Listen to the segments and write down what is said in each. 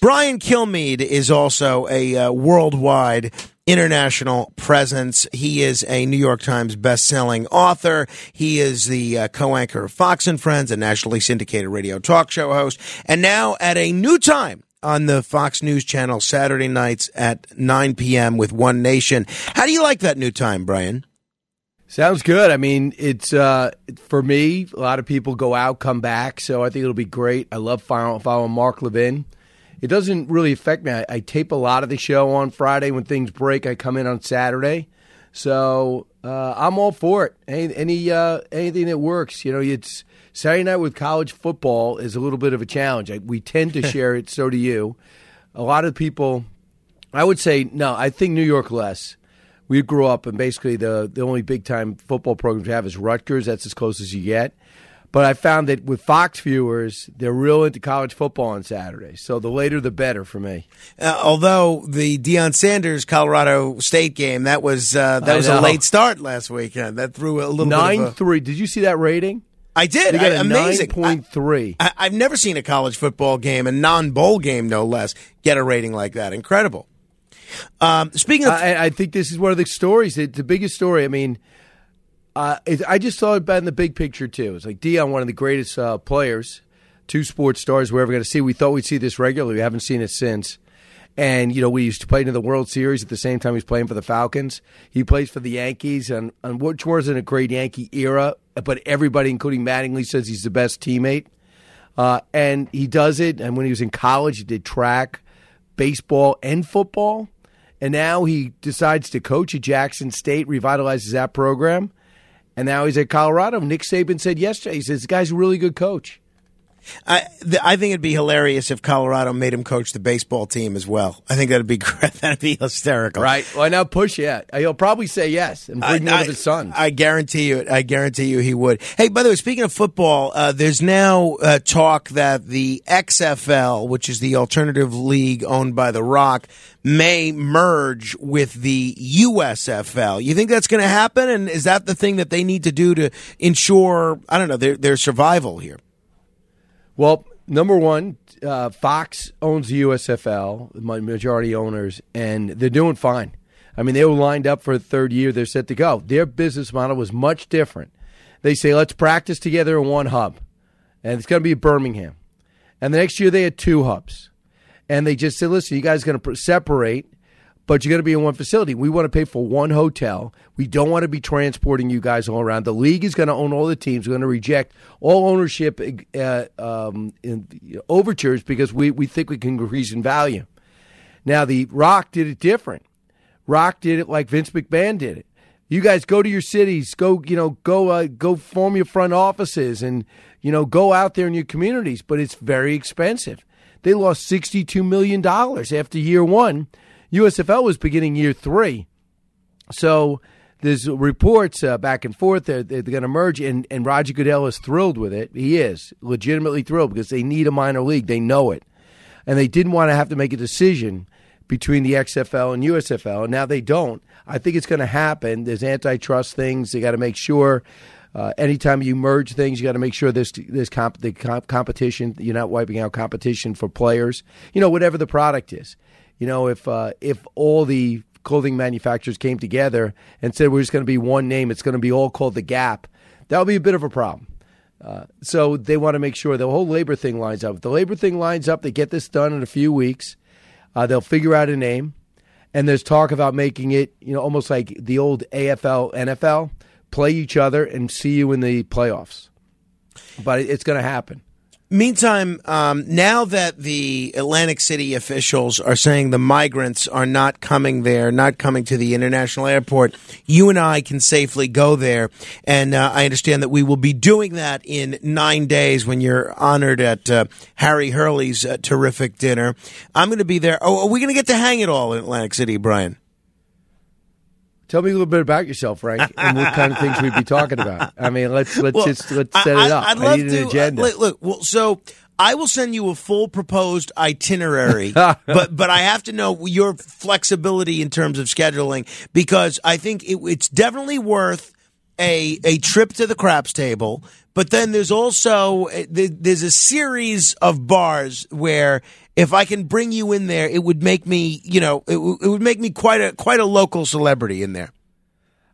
Brian Kilmeade is also a uh, worldwide international presence. He is a New York Times best-selling author. He is the uh, co-anchor of Fox and Friends, a nationally syndicated radio talk show host, and now at a new time on the Fox News channel Saturday nights at 9 p.m. with One Nation. How do you like that new time, Brian? Sounds good. I mean, it's uh, for me. A lot of people go out, come back, so I think it'll be great. I love following, following Mark Levin. It doesn't really affect me. I, I, tape a lot of the show on Friday when things break. I come in on Saturday, so uh, I'm all for it. Any, any uh, anything that works. You know, it's Saturday night with college football is a little bit of a challenge. I, we tend to share it. So do you. A lot of people. I would say no. I think New York less. We grew up, and basically the the only big time football program we have is Rutgers. That's as close as you get. But I found that with Fox viewers, they're real into college football on Saturday. So the later, the better for me. Uh, although the Deion Sanders Colorado State game that was uh, that was a late start last weekend. That threw a little nine a, three. Did you see that rating? I did. They got I, a amazing. Nine point three. I, have never seen a college football game, a non-bowl game, no less, get a rating like that. Incredible. Um, speaking of, I, I think this is one of the stories. The biggest story. I mean uh, it, I just it about in the big picture too. It's like Deion, one of the greatest uh, players, two sports stars we're ever going to see. We thought we'd see this regularly. We haven't seen it since. And you know, we used to play in the World Series at the same time he's playing for the Falcons. He plays for the Yankees, and, and which wasn't a great Yankee era, but everybody, including Mattingly, says he's the best teammate. Uh, and he does it. And when he was in college, he did track, baseball, and football. And now he decides to coach at Jackson State, revitalizes that program and now he's at Colorado. Nick Saban said yesterday, he says, the guy's a really good coach. I, th- I think it'd be hilarious if Colorado made him coach the baseball team as well. I think that'd be great. That'd be hysterical. Right. Why not push yet? He'll probably say yes and bring I, one of his sons. I guarantee you. I guarantee you he would. Hey, by the way, speaking of football, uh, there's now uh, talk that the XFL, which is the alternative league owned by The Rock, may merge with the USFL. You think that's going to happen? And is that the thing that they need to do to ensure, I don't know, their, their survival here? Well, number one, uh, Fox owns the USFL, my majority owners, and they're doing fine. I mean, they were lined up for a third year. They're set to go. Their business model was much different. They say, let's practice together in one hub, and it's going to be Birmingham. And the next year, they had two hubs. And they just said, listen, you guys are going to separate but you're going to be in one facility. We want to pay for one hotel. We don't want to be transporting you guys all around. The league is going to own all the teams. We're going to reject all ownership uh, um, in, overtures because we, we think we can increase in value. Now, the Rock did it different. Rock did it like Vince McMahon did it. You guys go to your cities, go you know go uh, go form your front offices, and you know go out there in your communities. But it's very expensive. They lost sixty two million dollars after year one USFL was beginning year three. So there's reports uh, back and forth that they're, they're going to merge, and, and Roger Goodell is thrilled with it. He is legitimately thrilled because they need a minor league. They know it. And they didn't want to have to make a decision between the XFL and USFL, and now they don't. I think it's going to happen. There's antitrust things. They got to make sure. Uh, anytime you merge things, you got to make sure there's there's comp- the comp- competition. You're not wiping out competition for players. You know, whatever the product is you know, if uh, if all the clothing manufacturers came together and said we're just going to be one name, it's going to be all called the Gap, that would be a bit of a problem. Uh, so they want to make sure the whole labor thing lines up. If the labor thing lines up, they get this done in a few weeks. Uh, they'll figure out a name, and there's talk about making it, you know, almost like the old AFL, NFL, play each other and see you in the playoffs. But it's going to happen. Meantime, um, now that the Atlantic City officials are saying the migrants are not coming there, not coming to the international airport, you and I can safely go there. And uh, I understand that we will be doing that in nine days when you're honored at uh, Harry Hurley's uh, terrific dinner. I'm going to be there. Oh, are we going to get to hang it all in Atlantic City, Brian? Tell me a little bit about yourself, Frank, and what kind of things we'd be talking about. I mean, let's let's Well, just let's I- set it up. I'd I love need to, an agenda. uh, look, look, well, so I will send you a full proposed itinerary, but but I have to know your flexibility in terms of scheduling because I think it, it's definitely worth a a trip to the craps table. But then there's also uh, there's a series of bars where if I can bring you in there, it would make me you know it, w- it would make me quite a quite a local celebrity in there.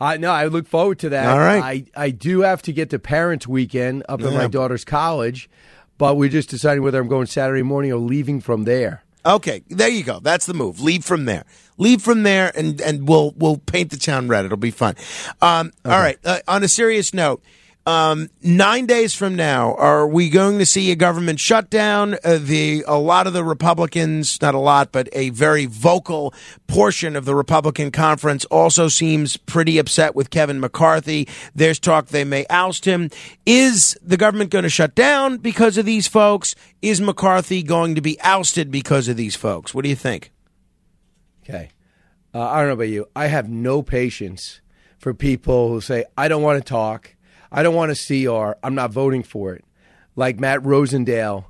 I no, I look forward to that. All right. I, I do have to get to parents' weekend up at my daughter's college, but we're just deciding whether I'm going Saturday morning or leaving from there. Okay, there you go. That's the move. Leave from there. Leave from there, and and we'll we'll paint the town red. It'll be fun. Um, All right. Uh, on a serious note, um, nine days from now, are we going to see a government shutdown? Uh, the a lot of the Republicans, not a lot, but a very vocal portion of the Republican conference also seems pretty upset with Kevin McCarthy. There's talk they may oust him. Is the government going to shut down because of these folks? Is McCarthy going to be ousted because of these folks? What do you think? Okay. Uh, I don't know about you. I have no patience for people who say, I don't want to talk. I don't want to see CR. I'm not voting for it. Like Matt Rosendale.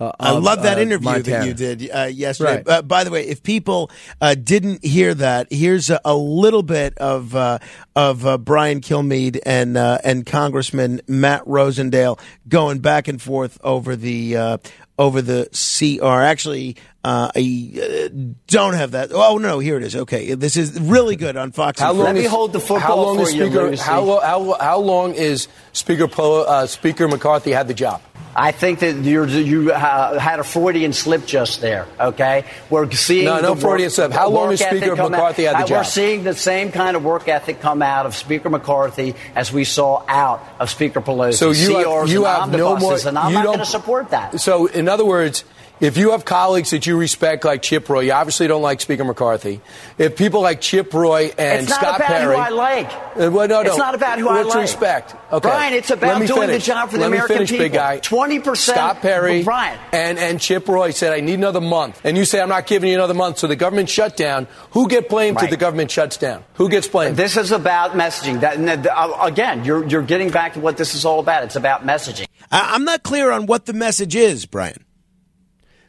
Uh, I of, love that uh, interview Montana. that you did uh, yesterday. Right. Uh, by the way, if people uh, didn't hear that, here's a, a little bit of uh, of uh, Brian Kilmeade and uh, and Congressman Matt Rosendale going back and forth over the uh, over the CR. Actually, uh, I uh, don't have that. Oh no, here it is. Okay, this is really good on Fox. How and long Friends. me is, hold the football how long for is you, Speaker, Lucy. how, how, how long is Speaker, Polo, uh, Speaker McCarthy had the job? I think that you're, you uh, had a Freudian slip just there. Okay, we're seeing No, no the Freudian slip. How long work has Speaker McCarthy out, had the uh, We're job? seeing the same kind of work ethic come out of Speaker McCarthy as we saw out of Speaker Pelosi. So you have, you and have no more. and I'm you not don't- going to support that. So, in other words, if you have colleagues that you respect, like Chip Roy, you obviously don't like Speaker McCarthy. If people like Chip Roy and Scott Perry. It's not Scott about Perry, who I like. Uh, well, no, no. It's not about who I Let's like. respect. Okay. Brian, it's about doing finish. the job for the Let American me finish, people. big guy. 20% Scott Perry Brian. and, and Chip Roy said, I need another month. And you say, I'm not giving you another month. So the government shut down. Who get blamed Right. if the government shuts down? Who gets blamed? This is about messaging. That, and that- uh, again, you're, you're getting back to what this is all about. It's about messaging. I- I'm not clear on what the message is, Brian.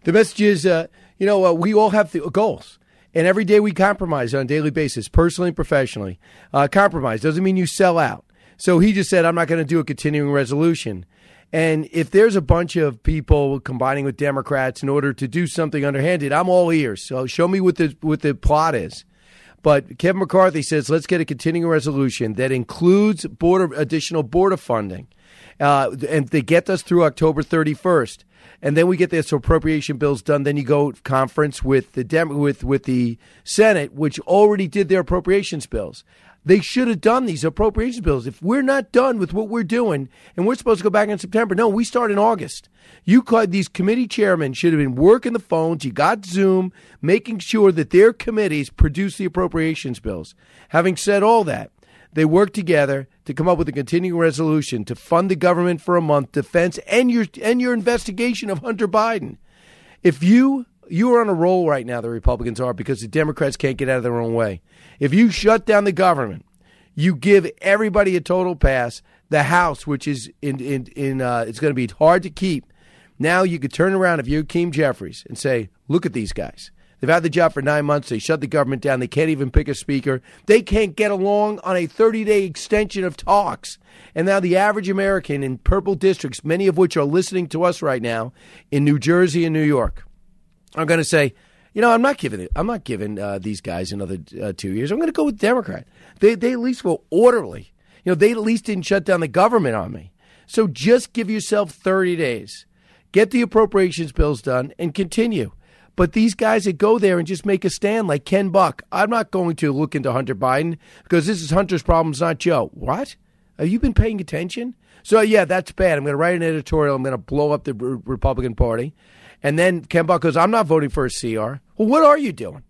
The message is, uh, you know, uh, we all have the goals. And every day we compromise on a daily basis, personally and professionally. Uh, compromise doesn't mean you sell out. So he just said, I'm not going to do a continuing resolution. And if there's a bunch of people combining with Democrats in order to do something underhanded, I'm all ears. So show me what the what the plot is. But Kevin McCarthy says, let's get a continuing resolution that includes border additional border funding, uh, and they get us through October 31st. And then we get this appropriation bills done. Then you go conference with the Dem- with with the Senate, which already did their appropriations bills. They should have done these appropriations bills. If we're not done with what we're doing, and we're supposed to go back in September, no, we start in August. You could, these committee chairmen should have been working the phones. You got Zoom, making sure that their committees produce the appropriations bills. Having said all that, they worked together to come up with a continuing resolution to fund the government for a month, defense, and your and your investigation of Hunter Biden. If you you are on a roll right now, the Republicans are because the Democrats can't get out of their own way. If you shut down the government, you give everybody a total pass. The House, which is in in in, uh, it's going to be hard to keep. Now you could turn around if you're Keem Jeffries and say, "Look at these guys. They've had the job for nine months. They shut the government down. They can't even pick a speaker. They can't get along on a 30 day extension of talks. And now the average American in purple districts, many of which are listening to us right now in New Jersey and New York, are going to say, you know, I'm not giving it. I'm not giving uh, these guys another uh, two years. I'm going to go with Democrat. They they at least were orderly. You know, they at least didn't shut down the government on me. So just give yourself 30 days, get the appropriations bills done, and continue. But these guys that go there and just make a stand, like Ken Buck, I'm not going to look into Hunter Biden because this is Hunter's problems, not Joe. What? Have you been paying attention? So yeah, that's bad. I'm going to write an editorial. I'm going to blow up the Republican Party, and then Ken Buck goes, "I'm not voting for a CR." Well, what are you doing?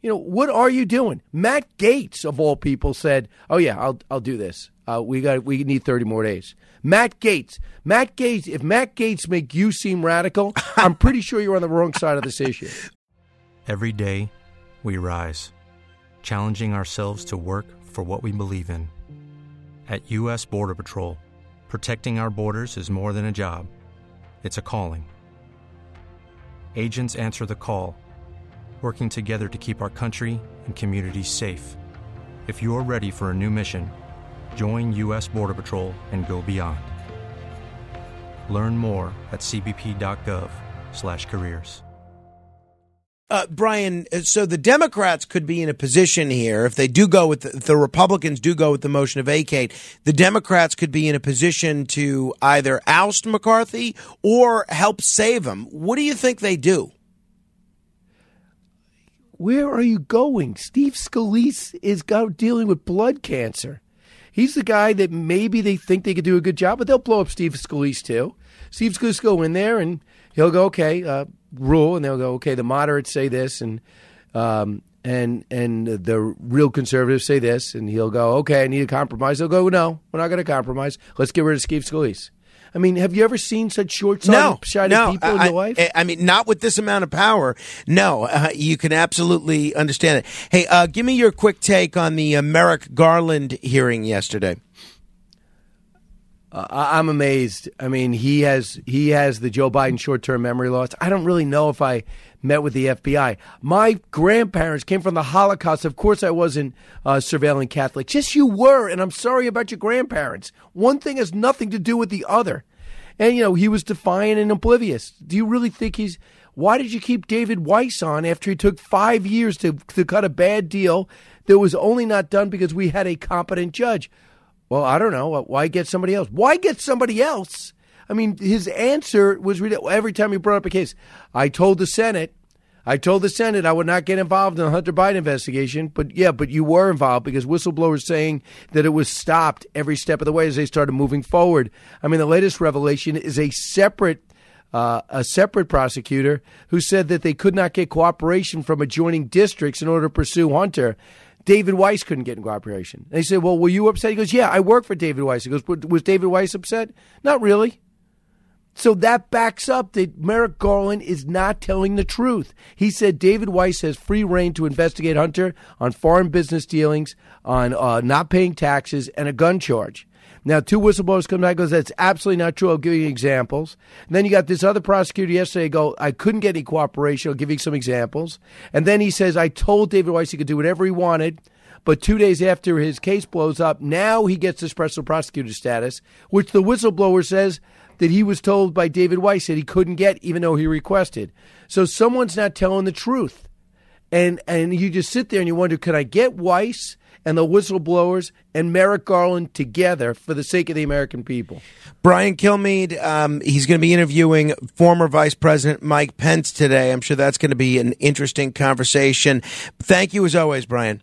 You know, what are you doing? Matt Gaetz, of all people, said, "Oh yeah, I'll I'll do this. Uh, we got we need 30 more days." Matt Gaetz, Matt Gaetz. If Matt Gaetz make you seem radical, I'm pretty sure you're on the wrong side of this issue. Every day, we rise, challenging ourselves to work for what we believe in. At U.S. Border Patrol, protecting our borders is more than a job; it's a calling. Agents answer the call working together to keep our country and communities safe. If you're ready for a new mission, join U.S. Border Patrol and go beyond. Learn more at cbp.gov/careers. Uh, Brian, so the Democrats could be in a position here if they do go with the, the Republicans do go with the motion to vacate. The Democrats could be in a position to either oust McCarthy or help save him. What do you think they do? Where are you going? Steve Scalise is dealing with blood cancer. He's the guy that maybe they think they could do a good job, but they'll blow up Steve Scalise too. Steve Scalise go in there and he'll go, okay, uh, rule, and they'll go, okay, the moderates say this, and um, and and the real conservatives say this, and he'll go, okay, I need a compromise. They'll go, no, we're not going to compromise. Let's get rid of Steve Scalise. I mean, have you ever seen such short-sighted no, no, people in your life? I, I mean, not with this amount of power. No, uh, you can absolutely understand it. Hey, uh, give me your quick take on the uh, Merrick Garland hearing yesterday. Uh, I'm amazed. I mean, he has he has the Joe Biden short-term memory loss. I don't really know if I met with the FBI. My grandparents came from the Holocaust. Of course, I wasn't uh, surveilling Catholics. Yes, you were, and I'm sorry about your grandparents. One thing has nothing to do with the other. And you know, he was defiant and oblivious. Do you really think he's? Why did you keep David Weiss on after he took five years to to cut a bad deal that was only not done because we had a competent judge? Well, I don't know. Why get somebody else? Why get somebody else? I mean, his answer was every time he brought up a case. I told the Senate, I told the Senate I would not get involved in the Hunter Biden investigation. But yeah, but you were involved because whistleblowers saying that it was stopped every step of the way as they started moving forward. I mean, the latest revelation is a separate. Uh, a separate prosecutor who said that they could not get cooperation from adjoining districts in order to pursue Hunter. David Weiss couldn't get in cooperation. They said, "Well, were you upset?" He goes, "Yeah, I work for David Weiss." He goes, "Was David Weiss upset?" Not really. So that backs up that Merrick Garland is not telling the truth. He said David Weiss has free reign to investigate Hunter on foreign business dealings, on uh, not paying taxes, and a gun charge. Now, two whistleblowers come back and goes, that's absolutely not true. I'll give you examples. And then you got this other prosecutor yesterday go, I couldn't get any cooperation. I'll give you some examples. And then he says, I told David Weiss he could do whatever he wanted. But two days after his case blows up, now he gets the special prosecutor status, which the whistleblower says that he was told by David Weiss that he couldn't get, even though he requested. So someone's not telling the truth, and and you just sit there and you wonder, can I get Weiss and the whistleblowers and Merrick Garland together for the sake of the American people? Brian Kilmeade, um, he's going to be interviewing former Vice President Mike Pence today. I'm sure that's going to be an interesting conversation. Thank you as always, Brian.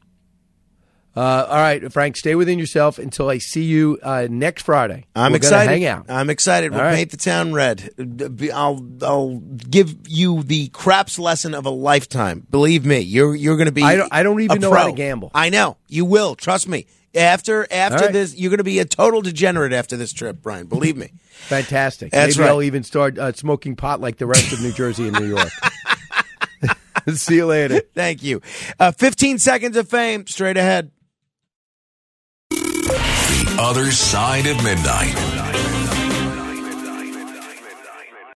Uh, all right, Frank, stay within yourself until I see you uh, next Friday. I'm We're excited. Hang out. I'm excited. We'll right. paint the town red. I'll I'll give you the craps lesson of a lifetime. Believe me, you're you're going to be. I don't- I don't even know how to gamble. I know you will. Trust me. After after right. this, you're going to be a total degenerate after this trip, Brian. Believe me. Fantastic. That's Maybe right. I'll even start uh, smoking pot like the rest of New Jersey and New York. see you later. Thank you. Uh, 15 seconds of fame straight ahead. The Other Side of Midnight.